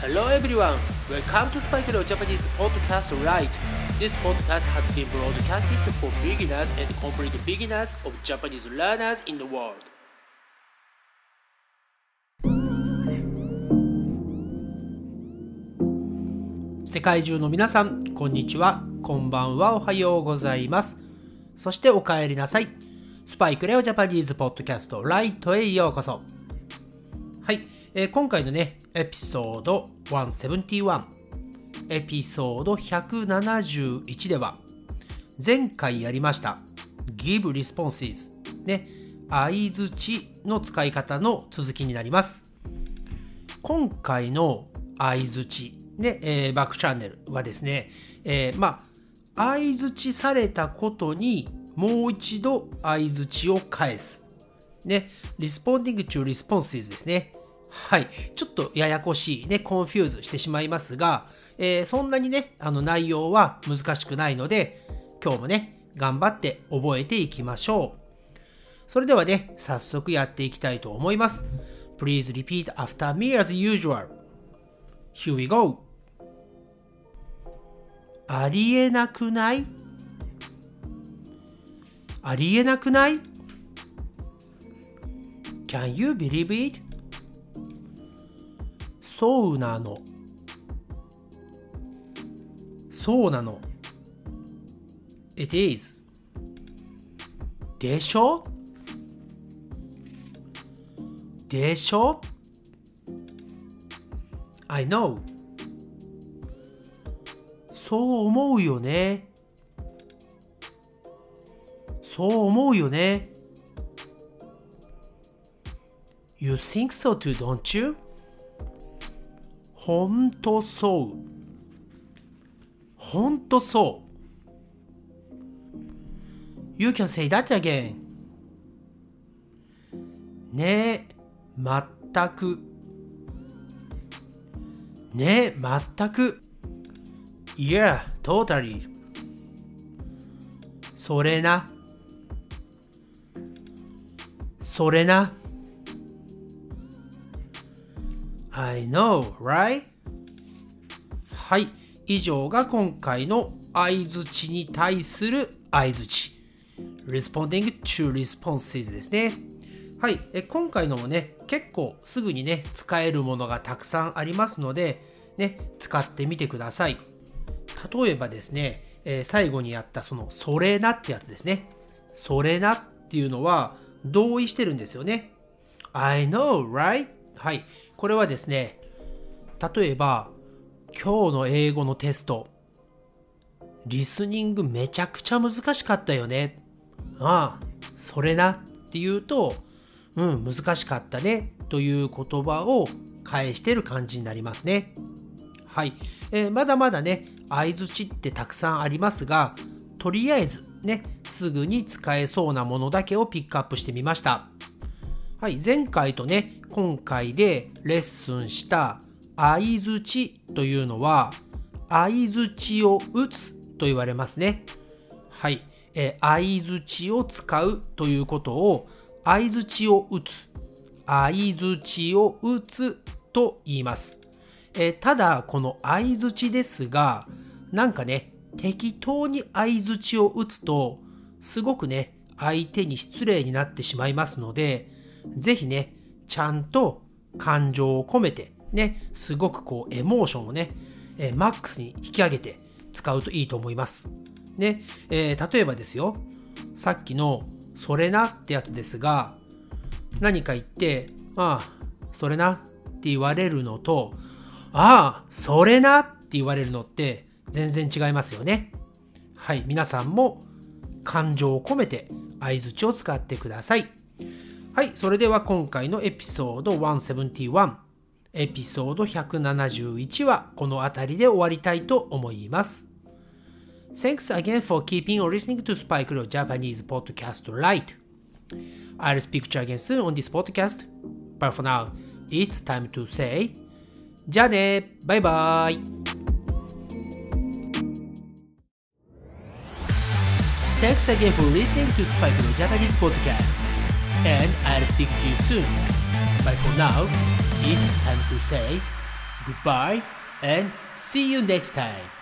Hello everyone, welcome to Spike Leo Japanese podcast right. This podcast has been broadcasted for beginners and complete beginners of Japanese learners in the world. 世界中の皆さん、こんにちは、こんばんは、おはようございます。そしてお帰りなさい。スパイクレオジャパニーズポッドキャストライトへようこそ。はい、えー、今回のね、エピソード171、エピソード171では、前回やりました Give Responses ね、相づちの使い方の続きになります。今回の相づち、ね、えー、バックチャンネルはですね、えー、まあ、相づちされたことにもう一度相づちを返す。ね、responding to responses ですね。はい。ちょっとややこしいね、 confuse してしまいますが、えー、そんなにね、あの内容は難しくないので、今日もね、頑張って覚えていきましょう。それではね、早速やっていきたいと思います。Please repeat after me as usual. Here we go. ありえなくない？ありえなくない？?Can you believe it? そうなの。そうなの。It is. でしょ？でしょ ?I know. そう思うよね。そう思うよね。You think so too, don't you? ほんとそう。ほんとそう。You can say that again. ねえ、まったく。ねえ、まったく。Yeah, totally. それな。それな。I know, right? はい。以上が今回の相づちに対する相づち。responding to responses ですね。はい。え今回のもね、結構すぐにね、使えるものがたくさんありますので、ね、使ってみてください。例えばですね、えー、最後にやったその、それなってやつですね。それなっていうのは同意してるんですよね。I know, right? はい。これはですね、例えば、今日の英語のテスト、リスニングめちゃくちゃ難しかったよね。ああ、それなって言うと、うん、難しかったねという言葉を返してる感じになりますね。はい。えー、まだまだね、相づちってたくさんありますが、とりあえずね、すぐに使えそうなものだけをピックアップしてみました。はい、前回とね、今回でレッスンした相づちというのは、相づちを打つと言われますね。はい、え相づちを使うということを、相づちを打つ、相づちを打つと言います。えただ、この相づちですが、なんかね、適当に相づちを打つと、すごくね、相手に失礼になってしまいますので、ぜひね、ちゃんと感情を込めて、ね、すごくこう、エモーションをね、え、マックスに引き上げて使うといいと思います。ね、えー、例えばですよ、さっきの、それなってやつですが、何か言って、ああ、それなって言われるのと、ああ、それなって言われるのって全然違いますよね。はい、皆さんも感情を込めて相づちを使ってください。はい、それでは今回のエピソード171、エピソード171はこの辺りで終わりたいと思います。Thanks again for keeping or listening to Spike Leo Japanese podcast right. I'll speak to you again soon on this podcast. But for now, it's time to say じゃあねバイバイ Thanks again for listening to Spike Leo Japanese podcast. And I'll speak to you soon. But for now, it's time to say Goodbye and see you next time.